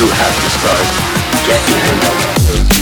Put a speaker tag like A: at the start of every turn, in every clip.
A: do have to start getting in
B: everybody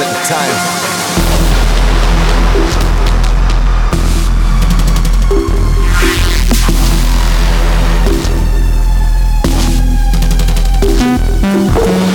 B: at the time.
C: pure